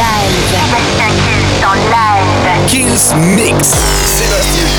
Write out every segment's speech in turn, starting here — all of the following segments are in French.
live. Sébastien Kills en live. Kills Mix. Sébastien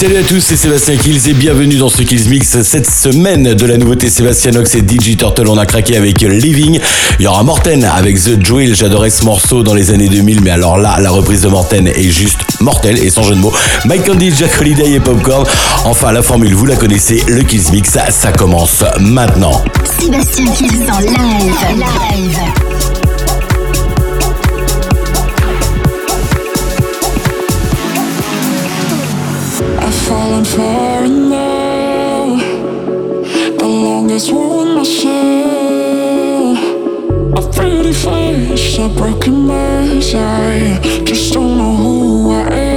Salut à tous, c'est Sébastien Kills et bienvenue dans ce Kills Mix. Cette semaine de la nouveauté Sébastien Ox et DJ Turtle, on a craqué avec Living. Il y aura Morten avec The Drill. J'adorais ce morceau dans les années 2000, mais alors là, la reprise de Morten est juste mortelle et sans jeu de mots. Mike Candy, Jack Holiday et Popcorn. Enfin, la formule, vous la connaissez, le Kills Mix, ça, commence maintenant. Sébastien Kills en. Live. Fallen far now. The longest war in my soul. A pretty face, a broken mask. I just don't know who I am.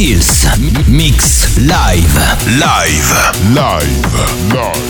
Kills. Mix live. Live. Live. Live.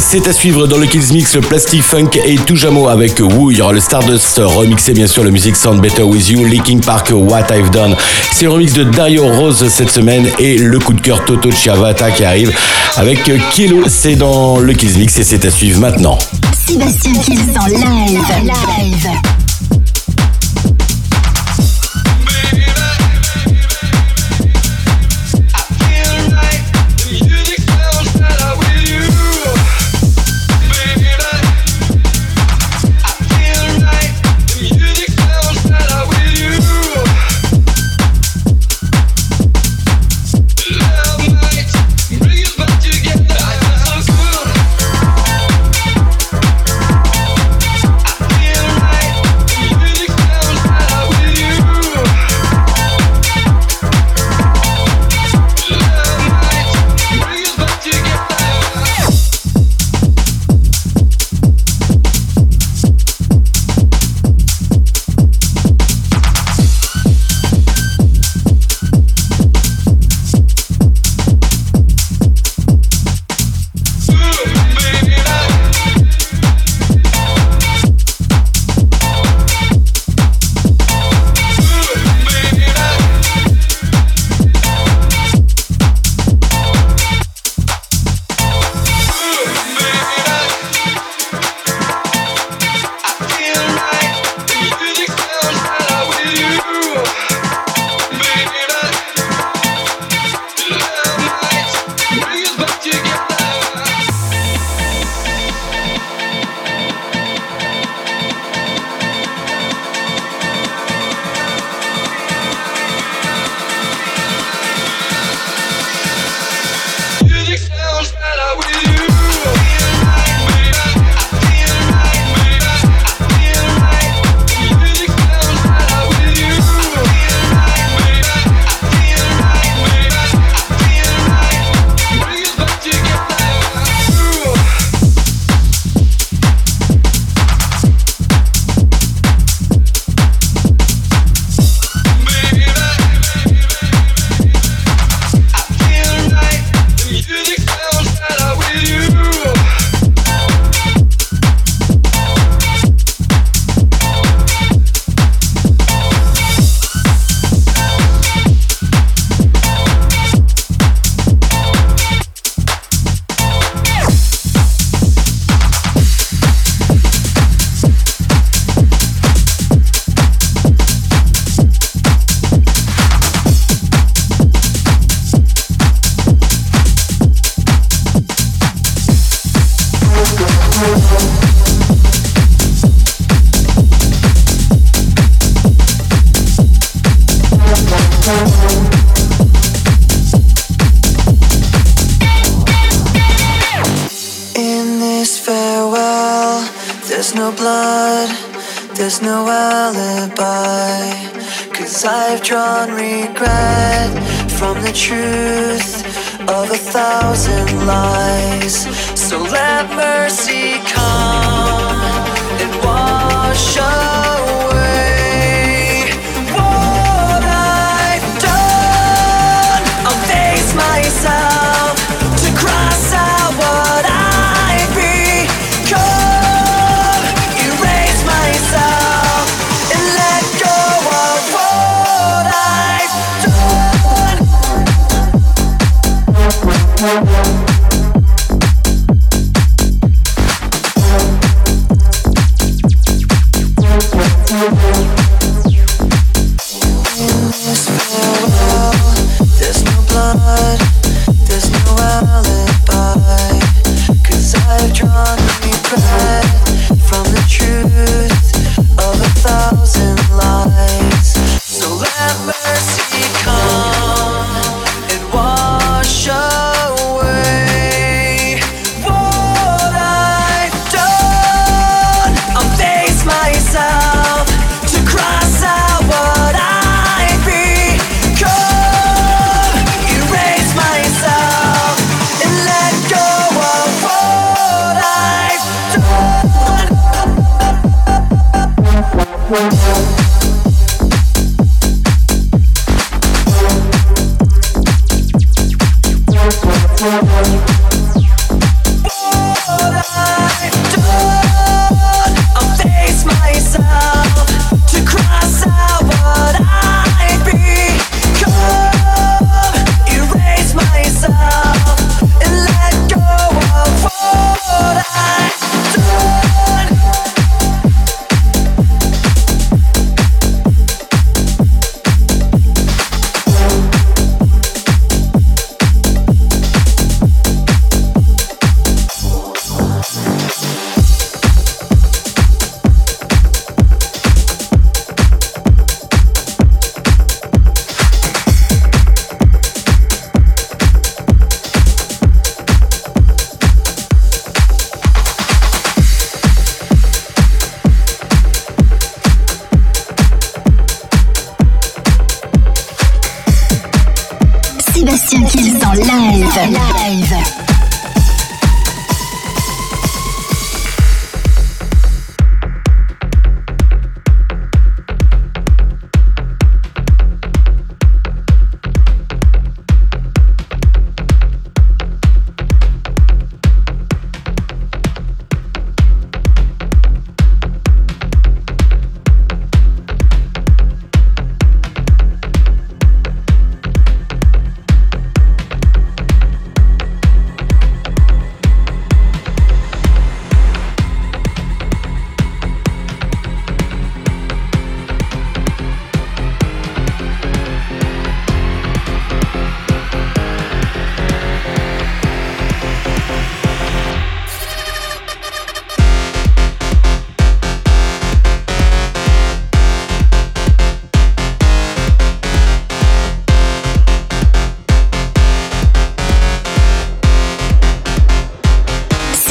C'est à suivre dans le Kills Mix, le Plastic Funk et Toujamo avec Woo. Il y aura le Stardust remixé, bien sûr, le Music Sound Better With You, Leaking Park, What I've Done. C'est le remix de Dario Rose cette semaine et le coup de cœur Toto Chiavata qui arrive avec Kilo. C'est dans le Kills Mix et c'est à suivre maintenant. Sébastien Kills en live. live. There's no blood, there's no alibi. Cause I've drawn regret from the truth of a thousand lies. So let mercy come and wash us.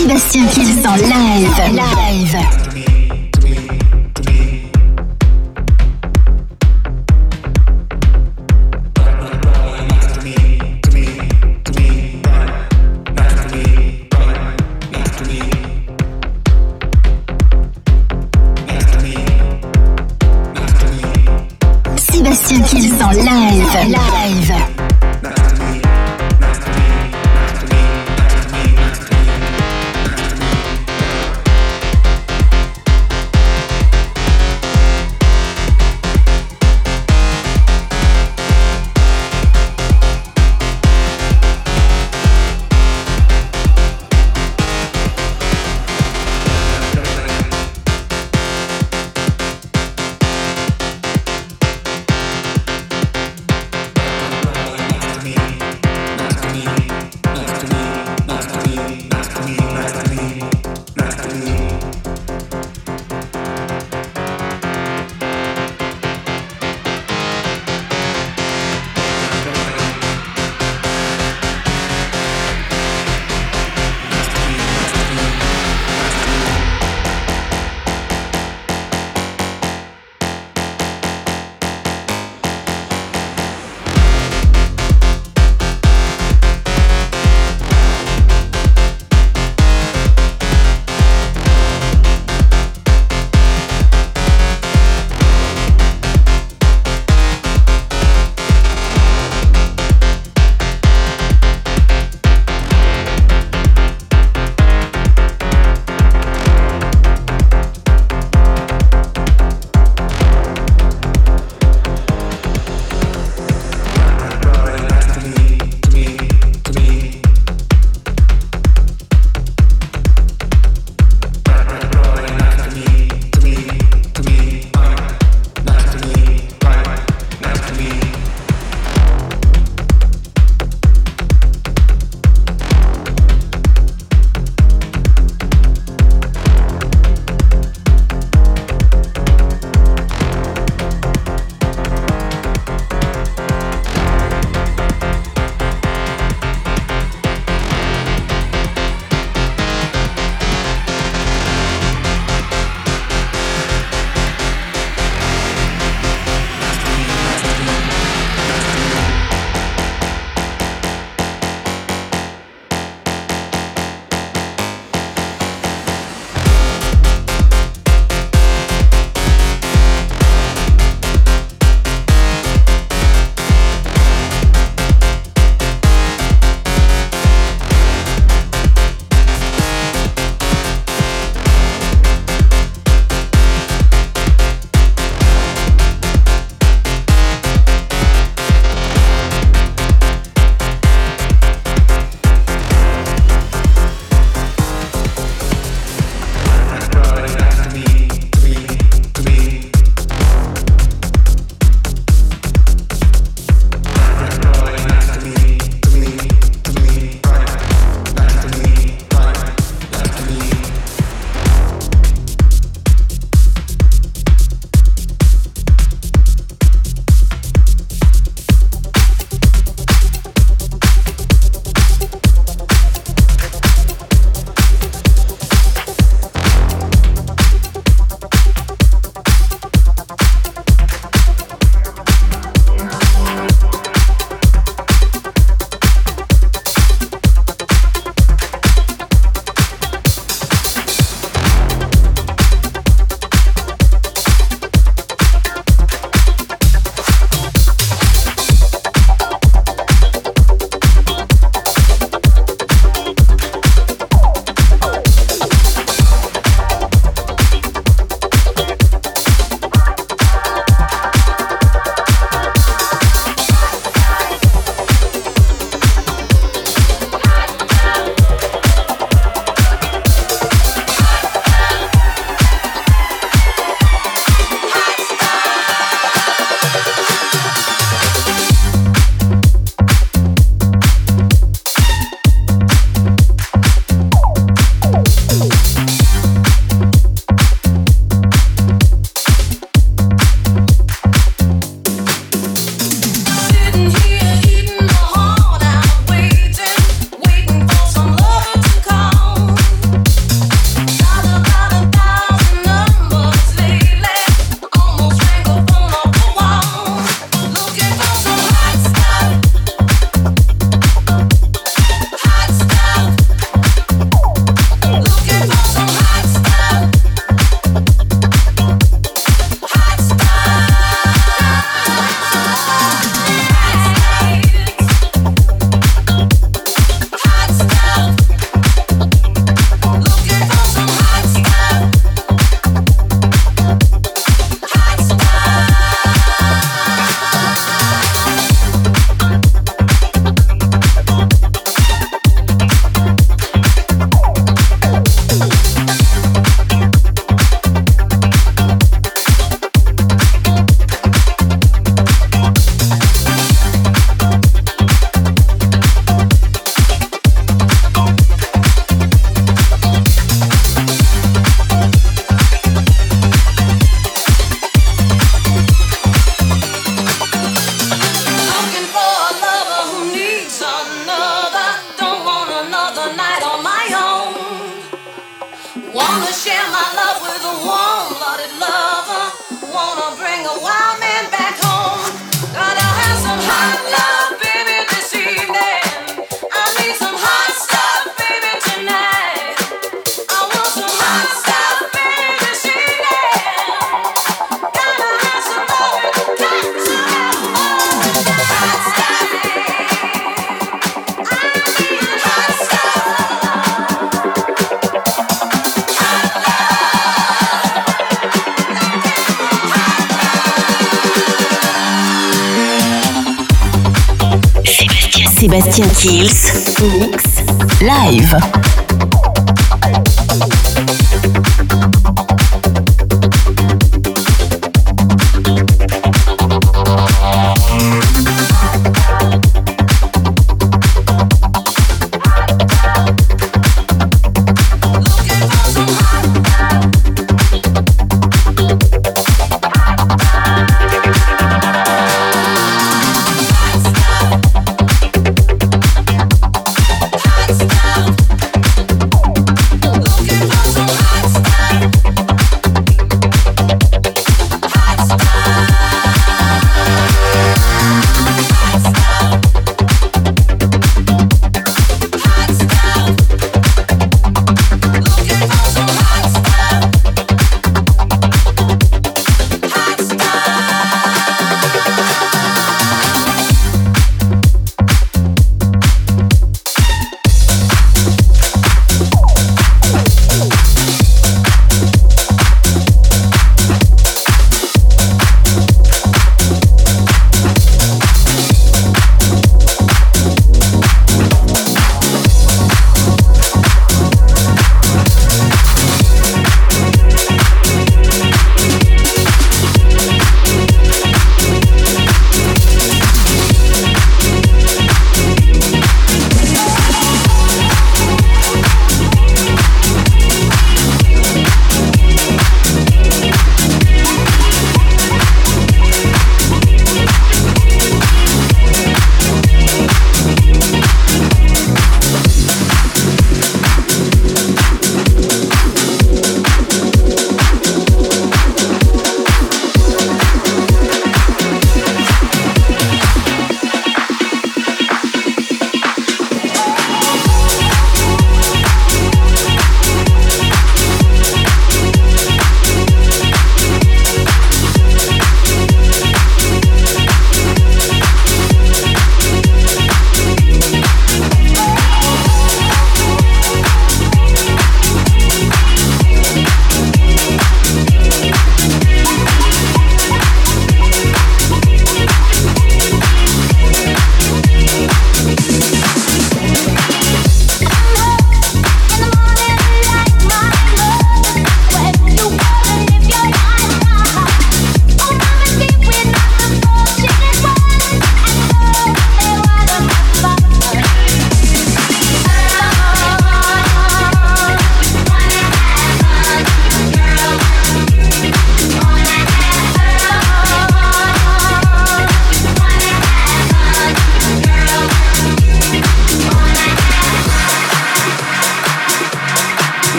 Sébastien Kills live. Live.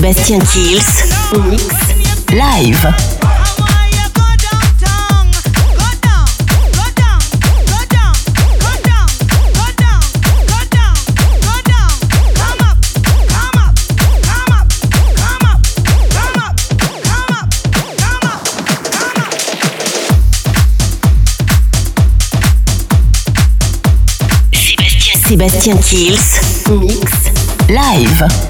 Sébastien Kills, Mix, Live. Sébastien Kills, Mix, Live.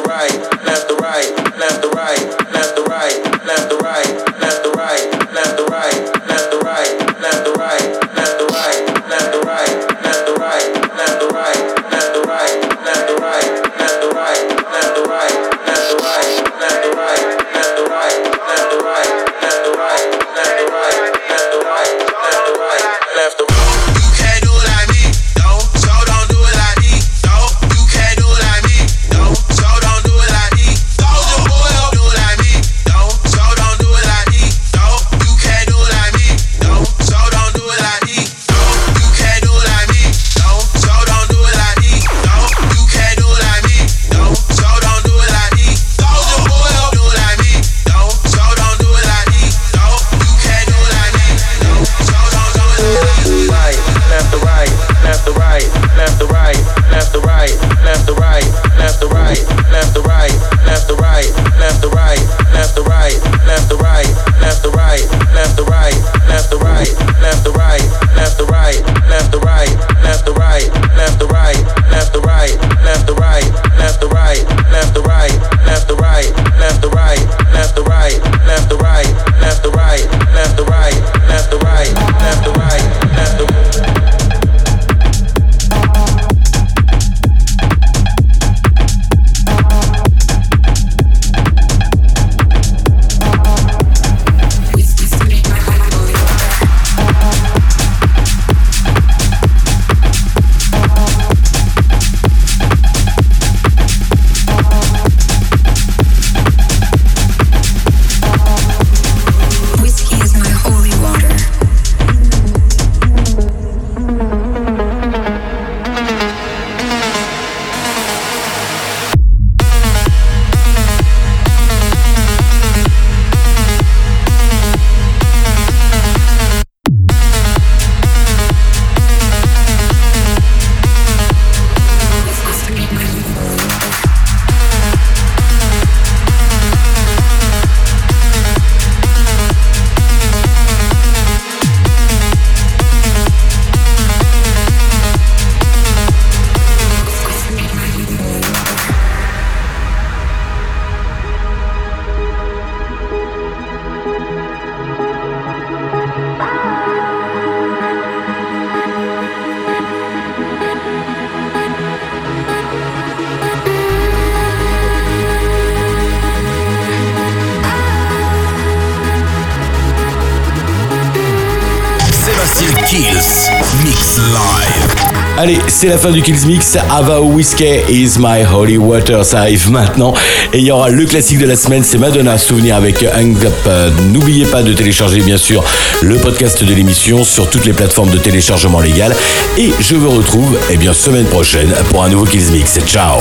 right. C'est la fin du Kills Mix. Ava Whiskey is my holy water. Ça arrive maintenant. Et il y aura le classique de la semaine, c'est Madonna Souvenir avec Hang Up. N'oubliez pas de télécharger, bien sûr, le podcast de l'émission sur toutes les plateformes de téléchargement légal. Et je vous retrouve, eh bien, semaine prochaine pour un nouveau Kills Mix. Ciao!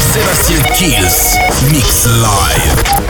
Sébastien Kills, Mix Live.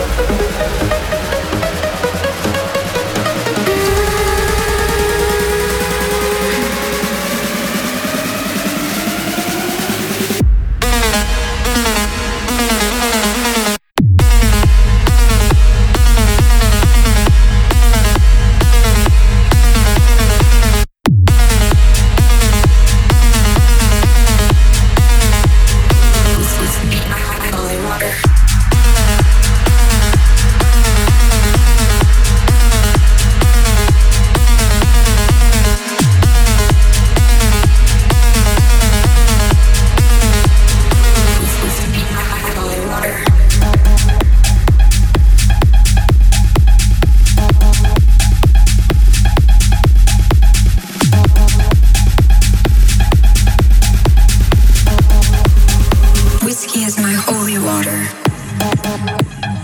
holy water.